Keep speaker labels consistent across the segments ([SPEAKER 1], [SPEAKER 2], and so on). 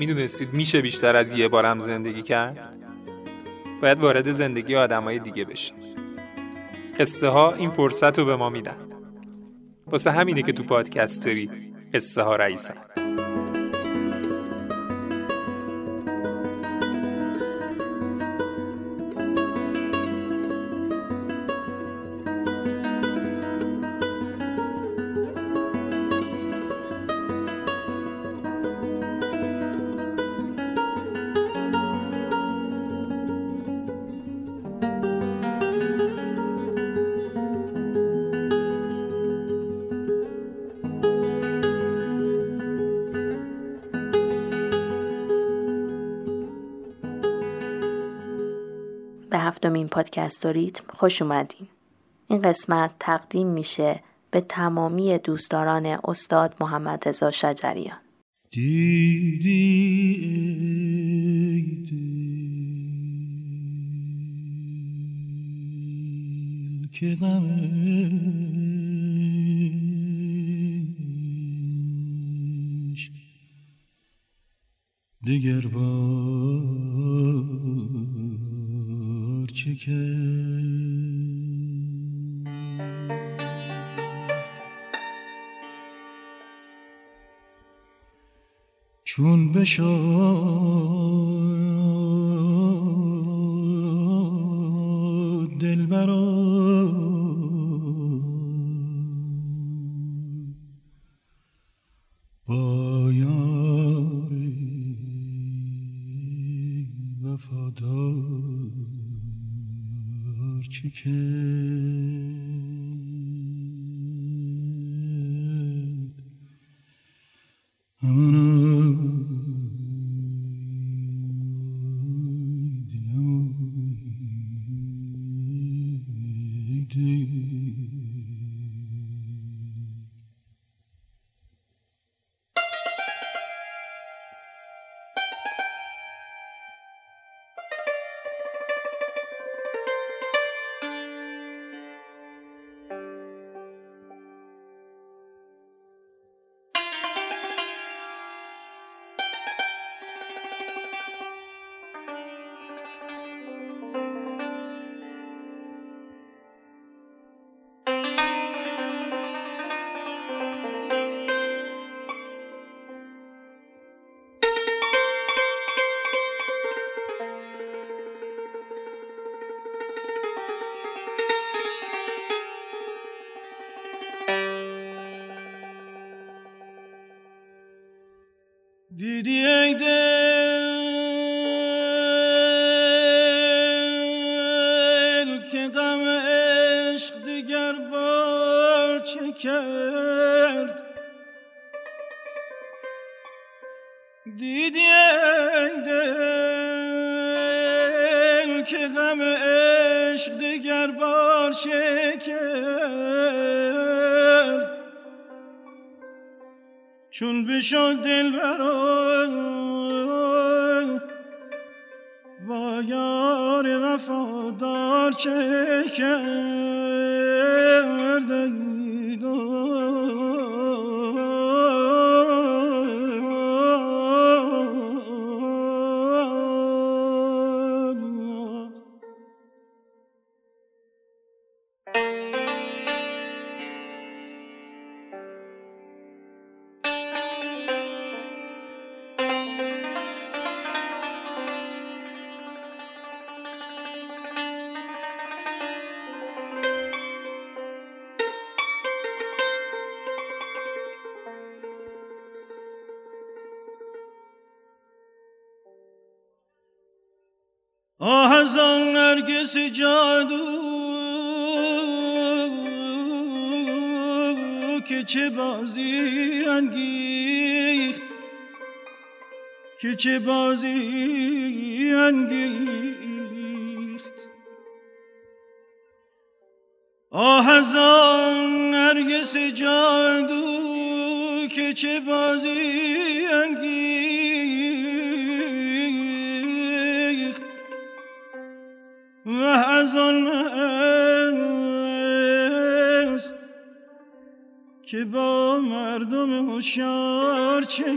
[SPEAKER 1] می‌دونستید میشه بیشتر از یه بارم زندگی کرد؟ باید وارد زندگی آدمای دیگه بشید قصه ها این فرصت رو به ما میدن. واسه همینه که تو پادکستوری قصه ها رئیسن
[SPEAKER 2] پادکست و ریتم خوش اومدین. این قسمت تقدیم میشه به تمامی دوستداران استاد محمد رضا شجریان.
[SPEAKER 3] دیدی که دیگر بار چکه چون بشد دل با یار وفادار چکه دیدی چون بشد نرگس جادو که چه بازی انگیخت که چه بازی انگیخت آه از آن نرگس جادو که چه بازی چه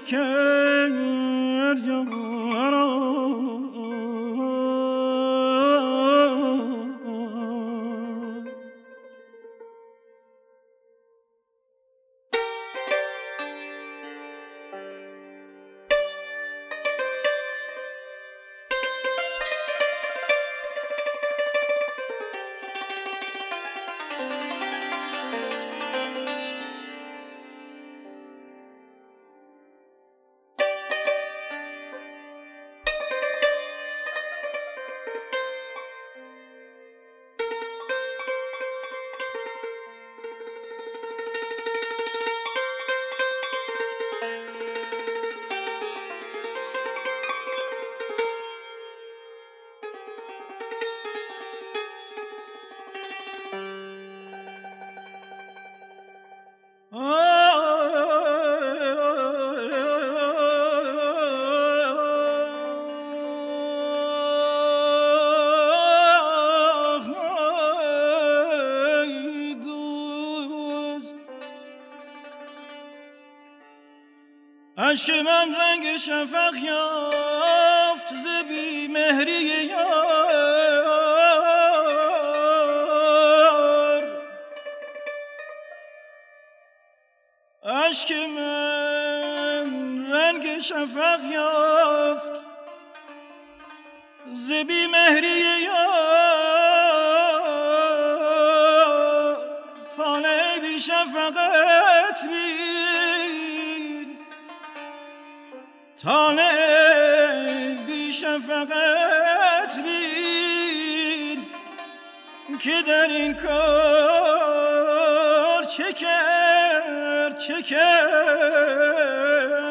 [SPEAKER 3] اشک من رنگ شفق یافت ز بی مهری یار. اشک من رنگ شفق یافت ز بی مهری یار. تانه بی شفقت شفقت بین که در این کار چه کرد چه کرد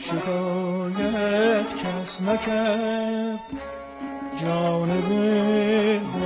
[SPEAKER 3] یوسف گم گشته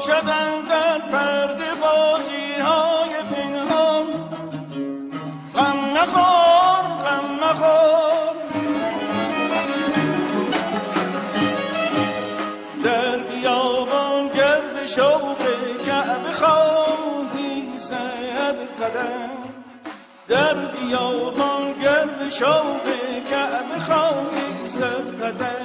[SPEAKER 3] باشدم در پرده بازی های پنهان. غم نخور غم نخور. در بیابان گرد شوق کعب خواهی زد قدم. در بیابان گرد شوق کعب خواهی زد قدم.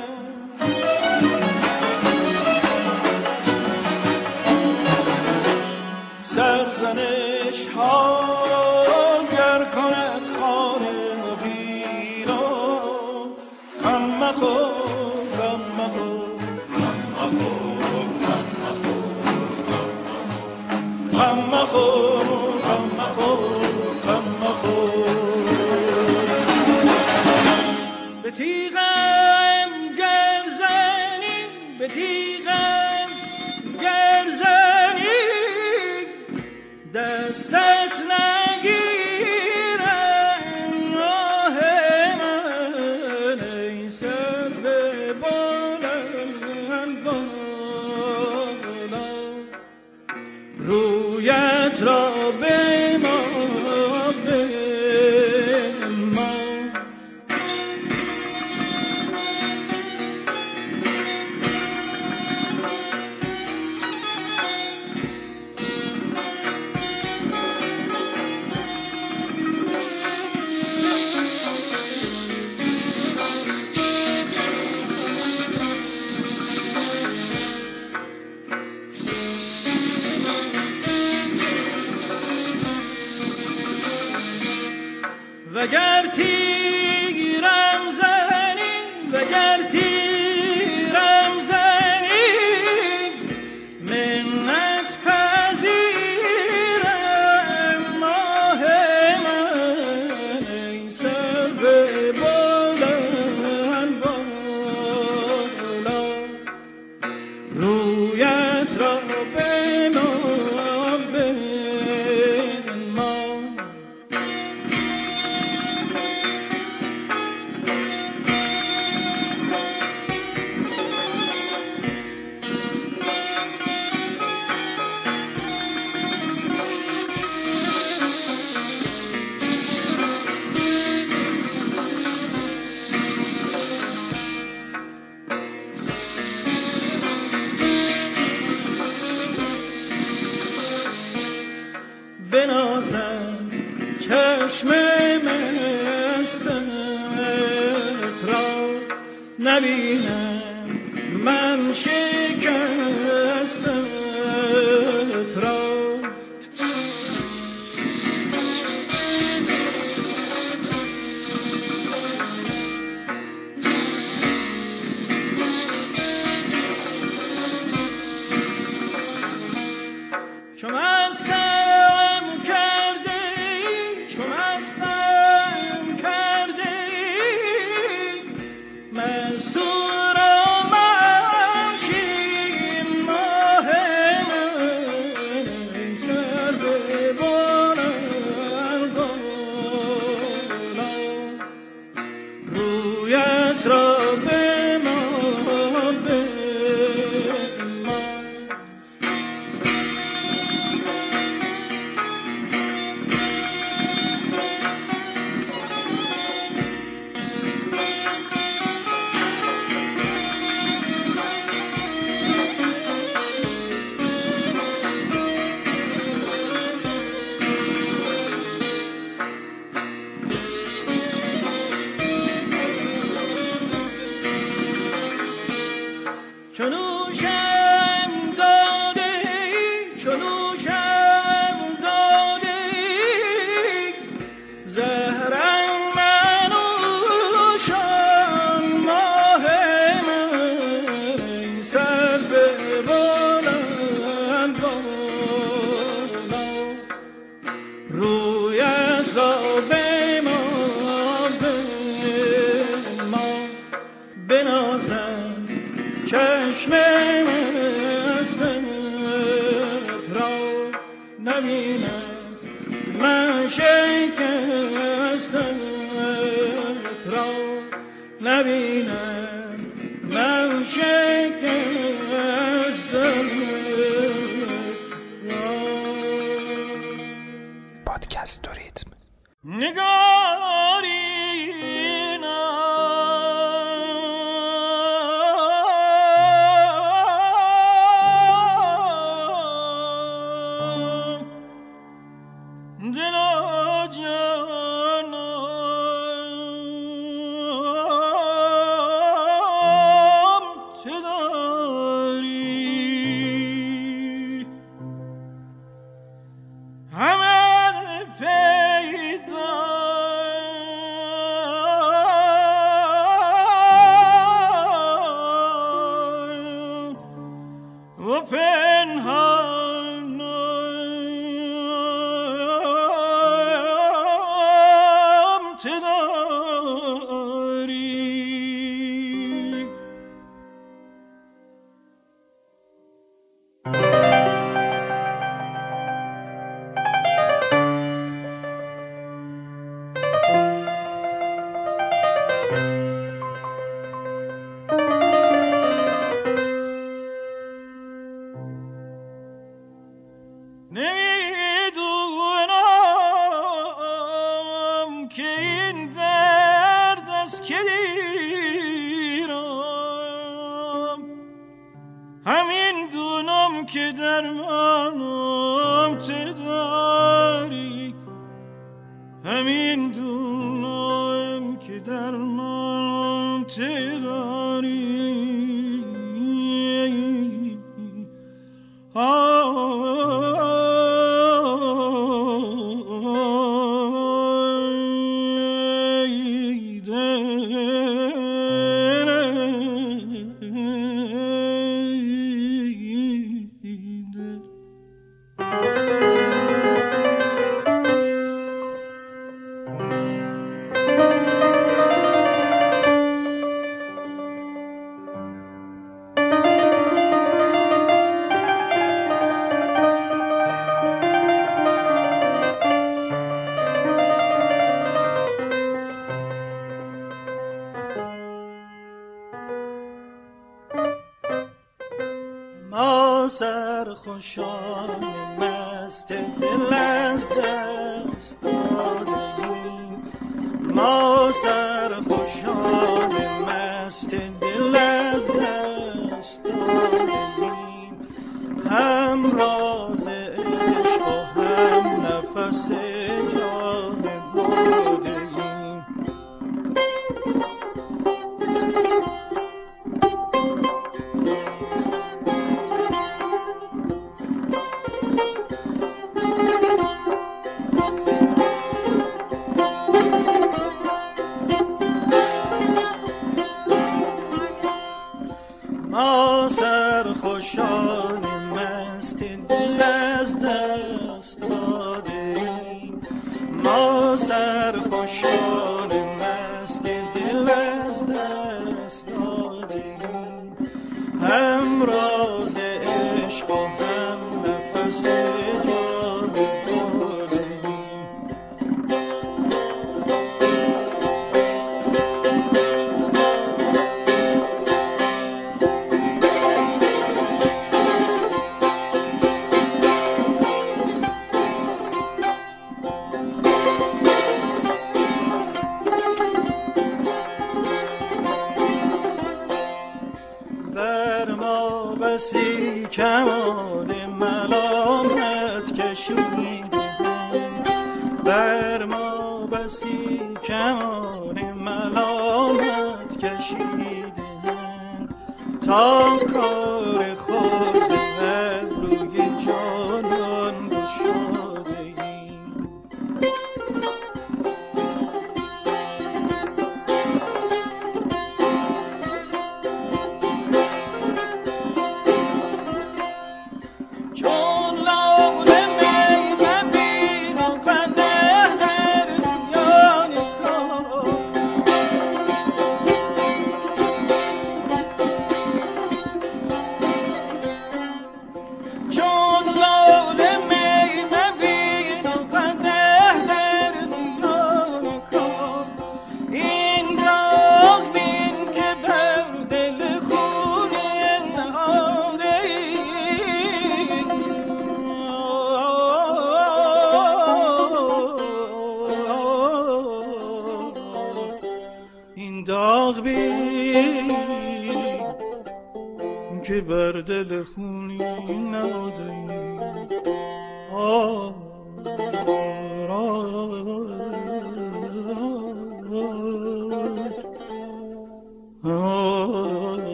[SPEAKER 3] چشها گر کند خانه مغیرا غم مخور غم مخور غم مخور غم مخور غم مخور. به تیغم جرزنی به تیغم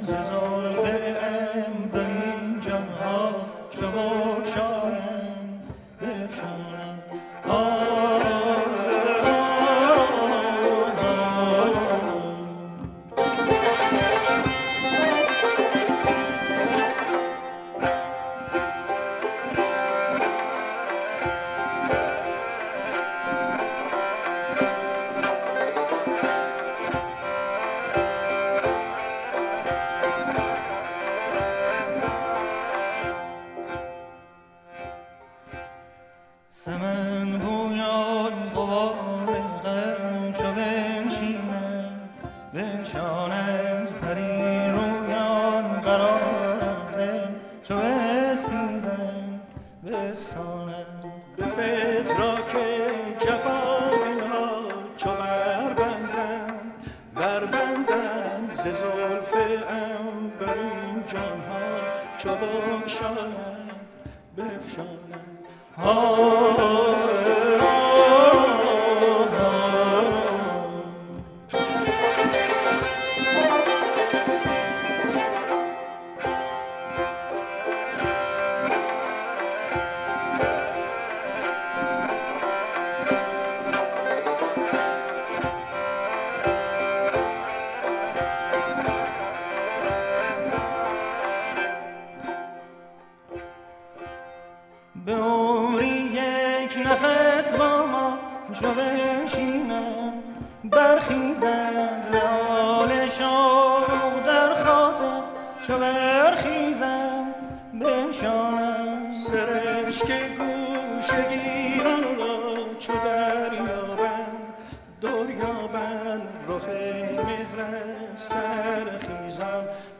[SPEAKER 3] ز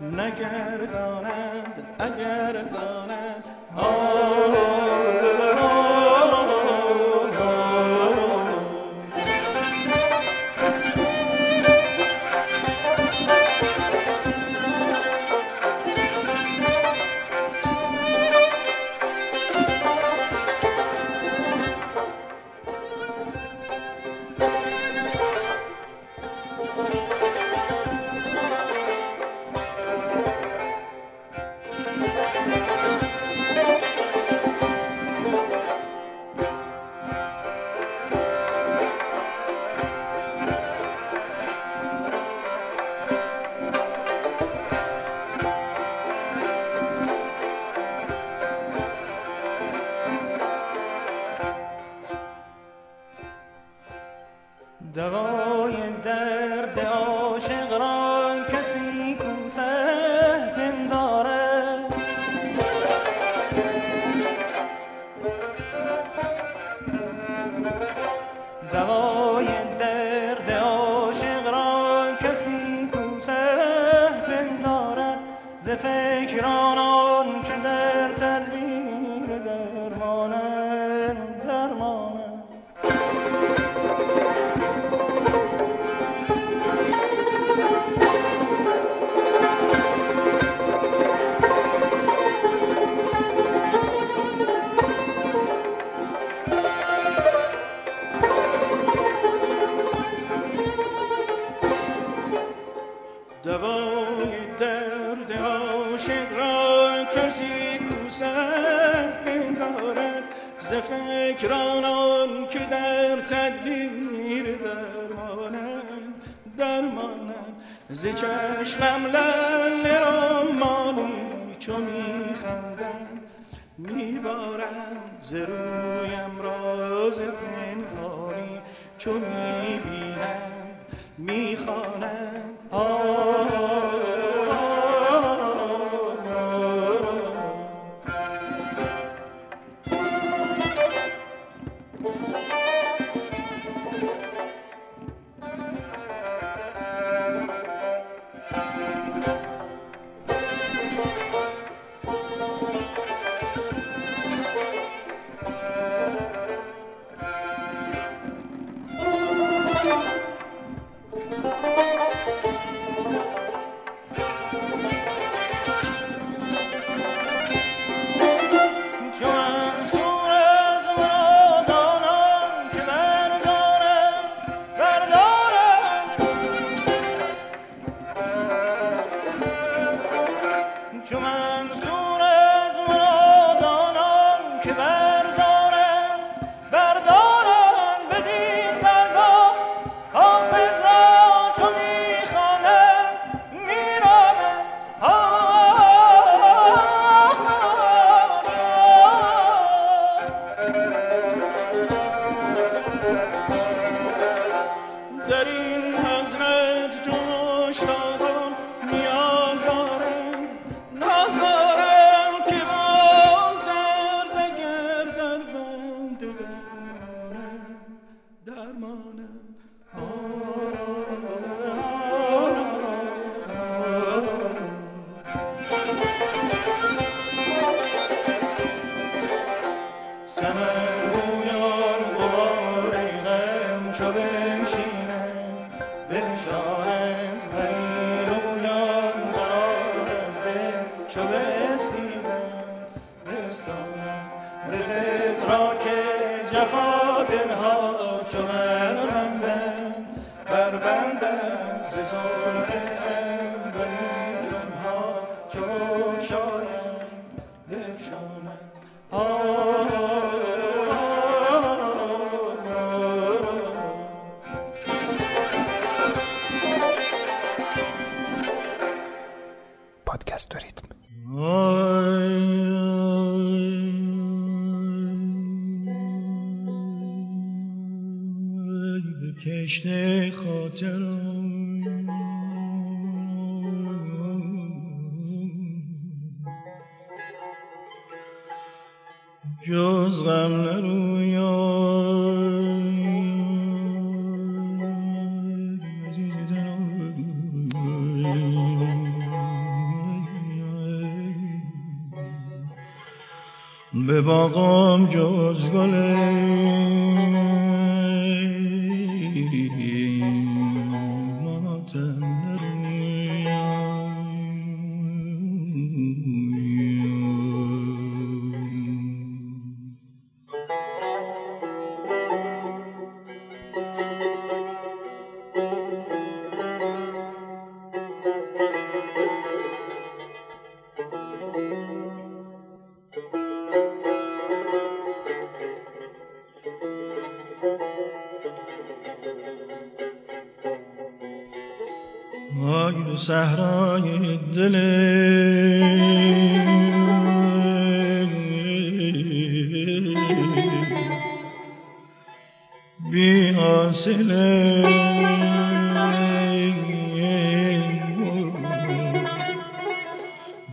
[SPEAKER 3] نگردانند اگر دانند چشمم لنه را مانی چو میخندم میبارم زرویم راز پنهانی. چو می‌بینم می‌خوانم. آه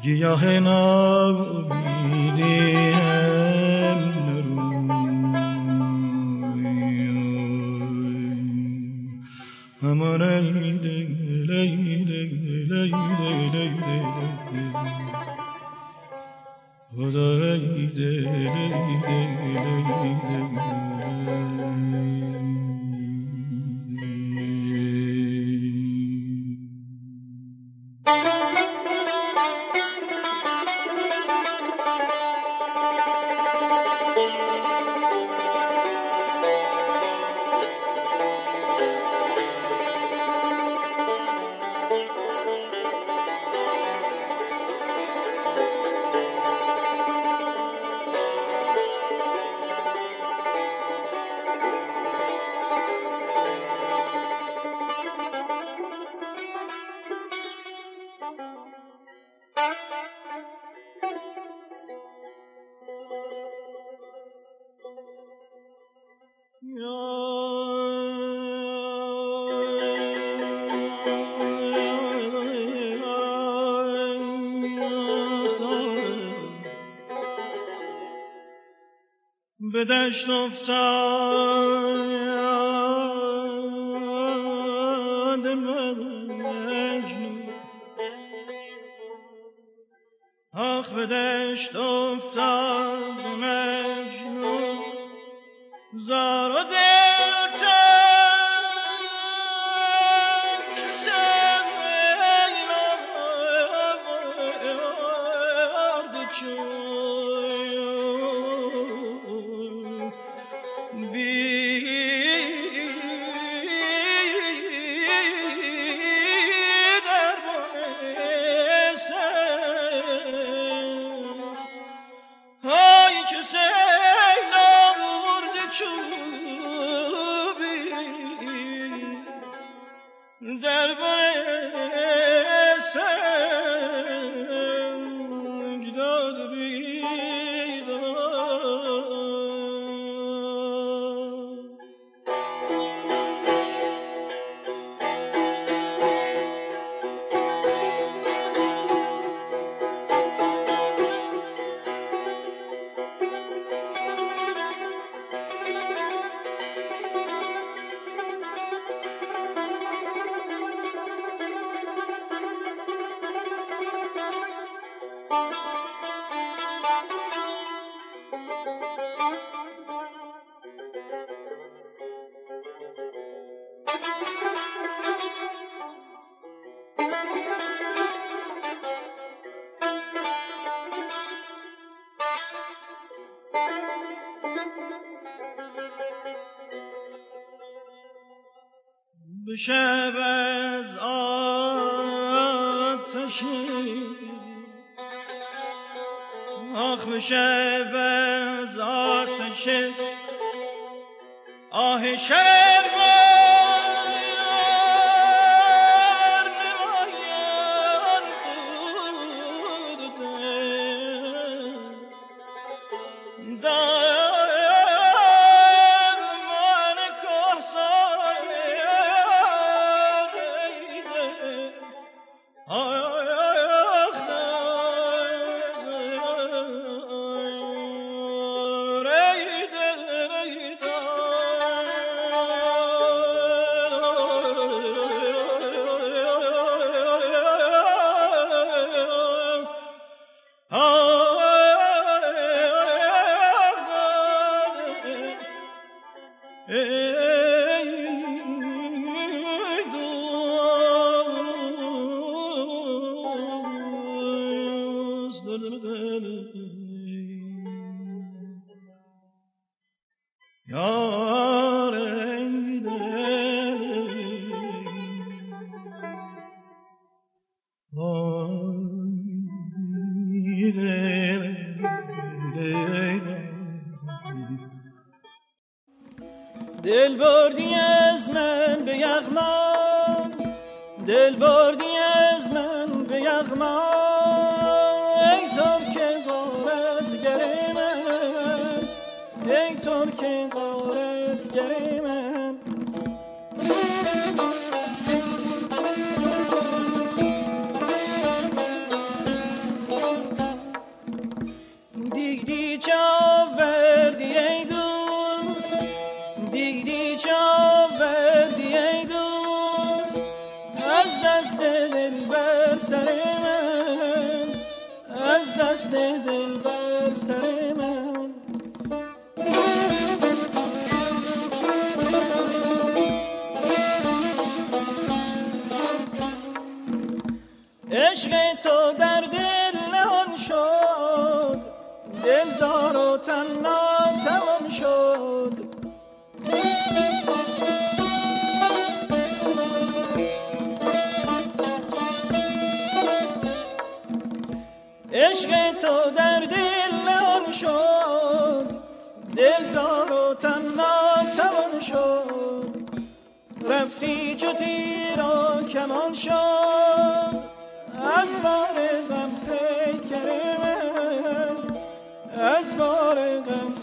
[SPEAKER 3] گیاه نامیدی به از بار غم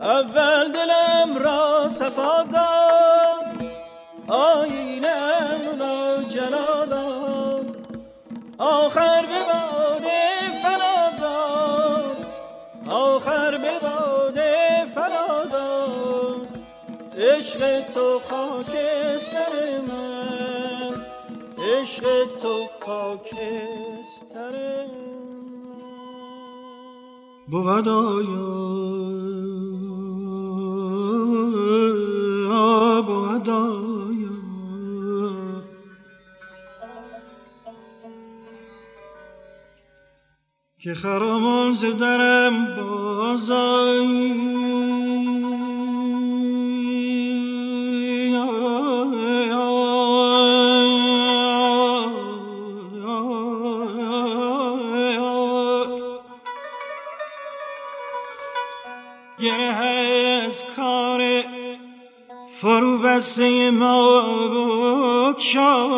[SPEAKER 3] اول دلم را صفا داد آینه را جلا داد. آخر به باد فنا داد آخر به باد فنا داد. عشق تو خاکستر من عشق تو خاکستر من.
[SPEAKER 4] بود که خرامان ز درم بازایی فرو بسته ما
[SPEAKER 3] بکشا.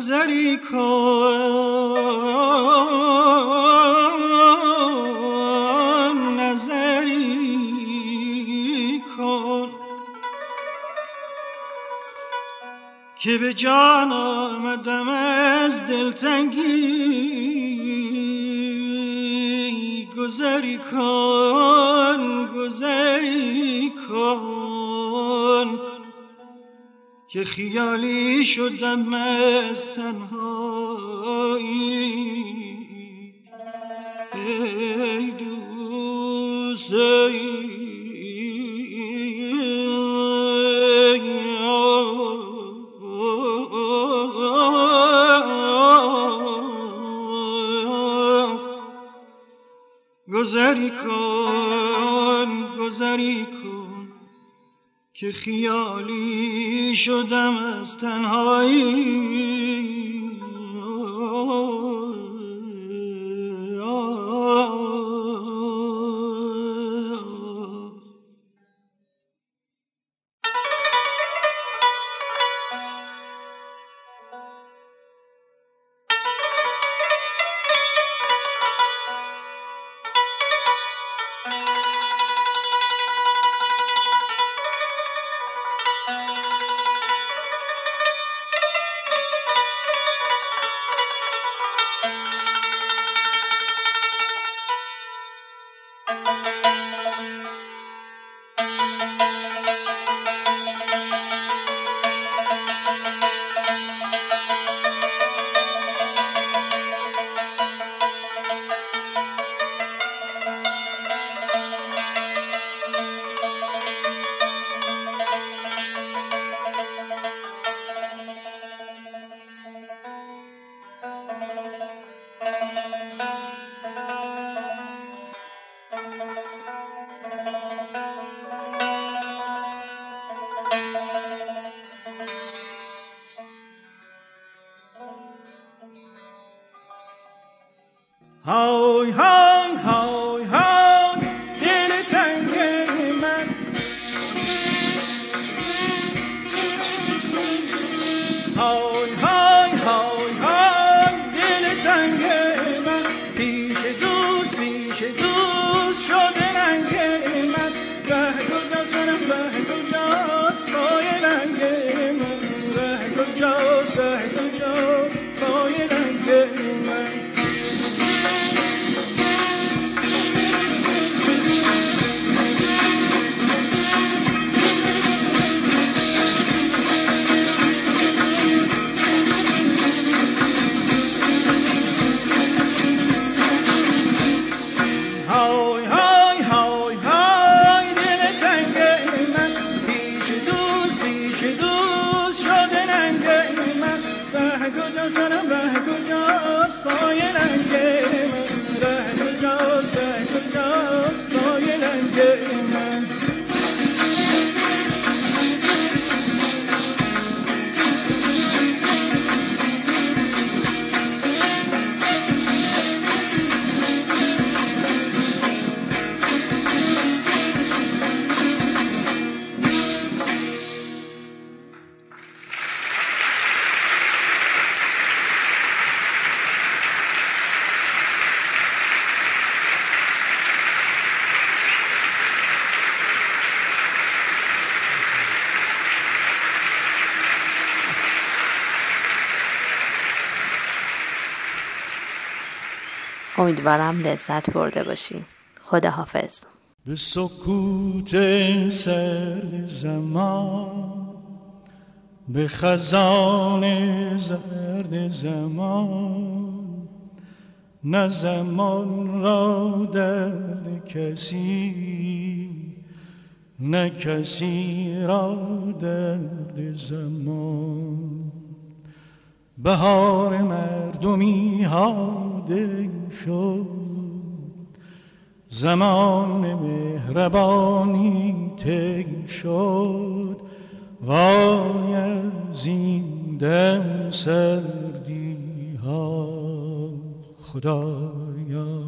[SPEAKER 3] نظری کن نظری کن. که به جان آمدم از دلتنگی گذری کن گذری که خیالی شدم از تنهایی تنهایی.
[SPEAKER 2] امیدوارم لذت برده باشین. خداحافظ.
[SPEAKER 3] به سکوت سرد زمان به خزان زرد زمان نه زمان را درد کسی نه کسی را درد زمان. بهار مردمی هاده شد زمان مهربانی تی شد. وای از این دم سردی ها خدایا.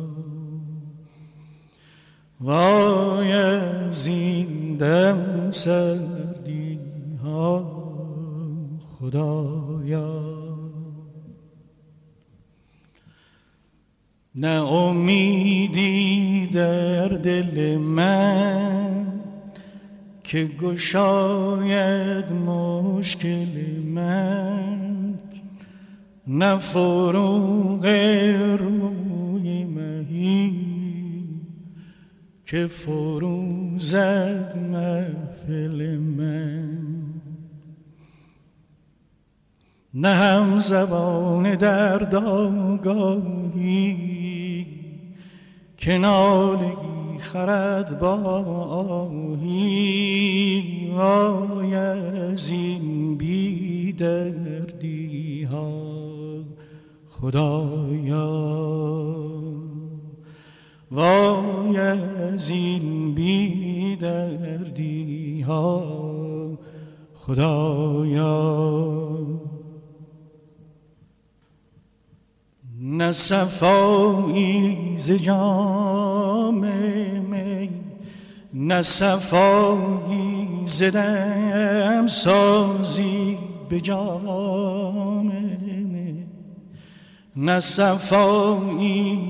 [SPEAKER 3] وای از این دم سردی ها خدایا. نه امیدی در دل من که گشاید مشکل من نه فروغ روی مهی که فروزد محفل من. نه هم زبان درد آگاهی که نالگی خرد با آهی وای از این بی دردی ها خدایا وای از این بی دردی ها خدایا نه صفایی ز جام می نه ز دم سازی به جام می. نه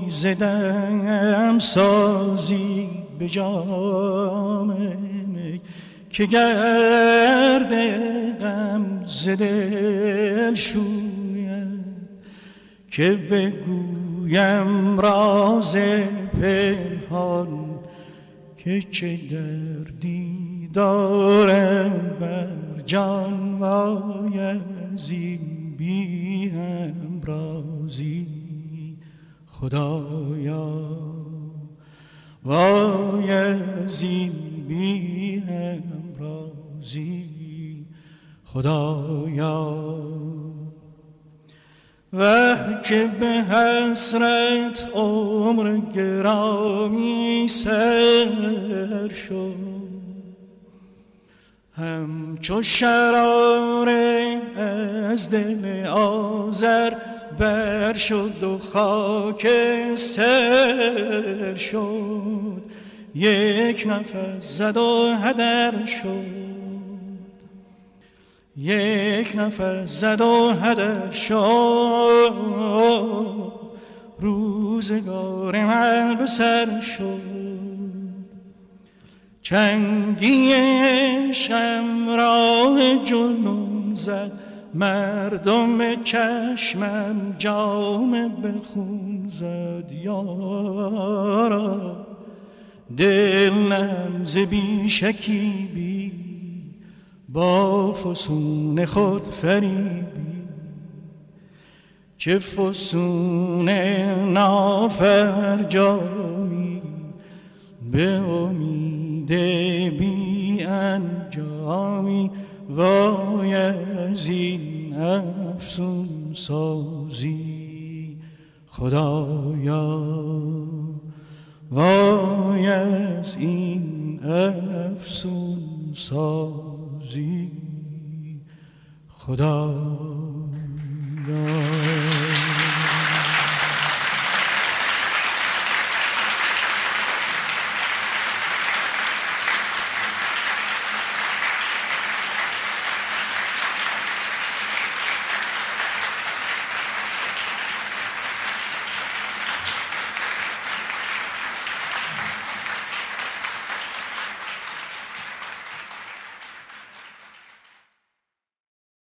[SPEAKER 3] ز دم سازی به جام می. که گرد غم ز دل شوید که بگویم راز پنهان که چه دردی دارم بر جان از این بی رازی خدایا وای از این بی رازی خدایا و که به حسرت عمر گرامی سر شد. همچو شرار از دل آزر بر شد و خاکستر شد. یک نفس زد و هدر شد. یک نفس زد و شد روزگار من به سر شد. چنگی شم راه جنون زد. مردم چشمم جام به خون زد. یارا دل نمز بی شکیبی با فسون خود فریبی. چه فسون نافرجامی به امید بی انجامی وای از این افسون سازی خدایا وای از این افسون سازی روزی خدا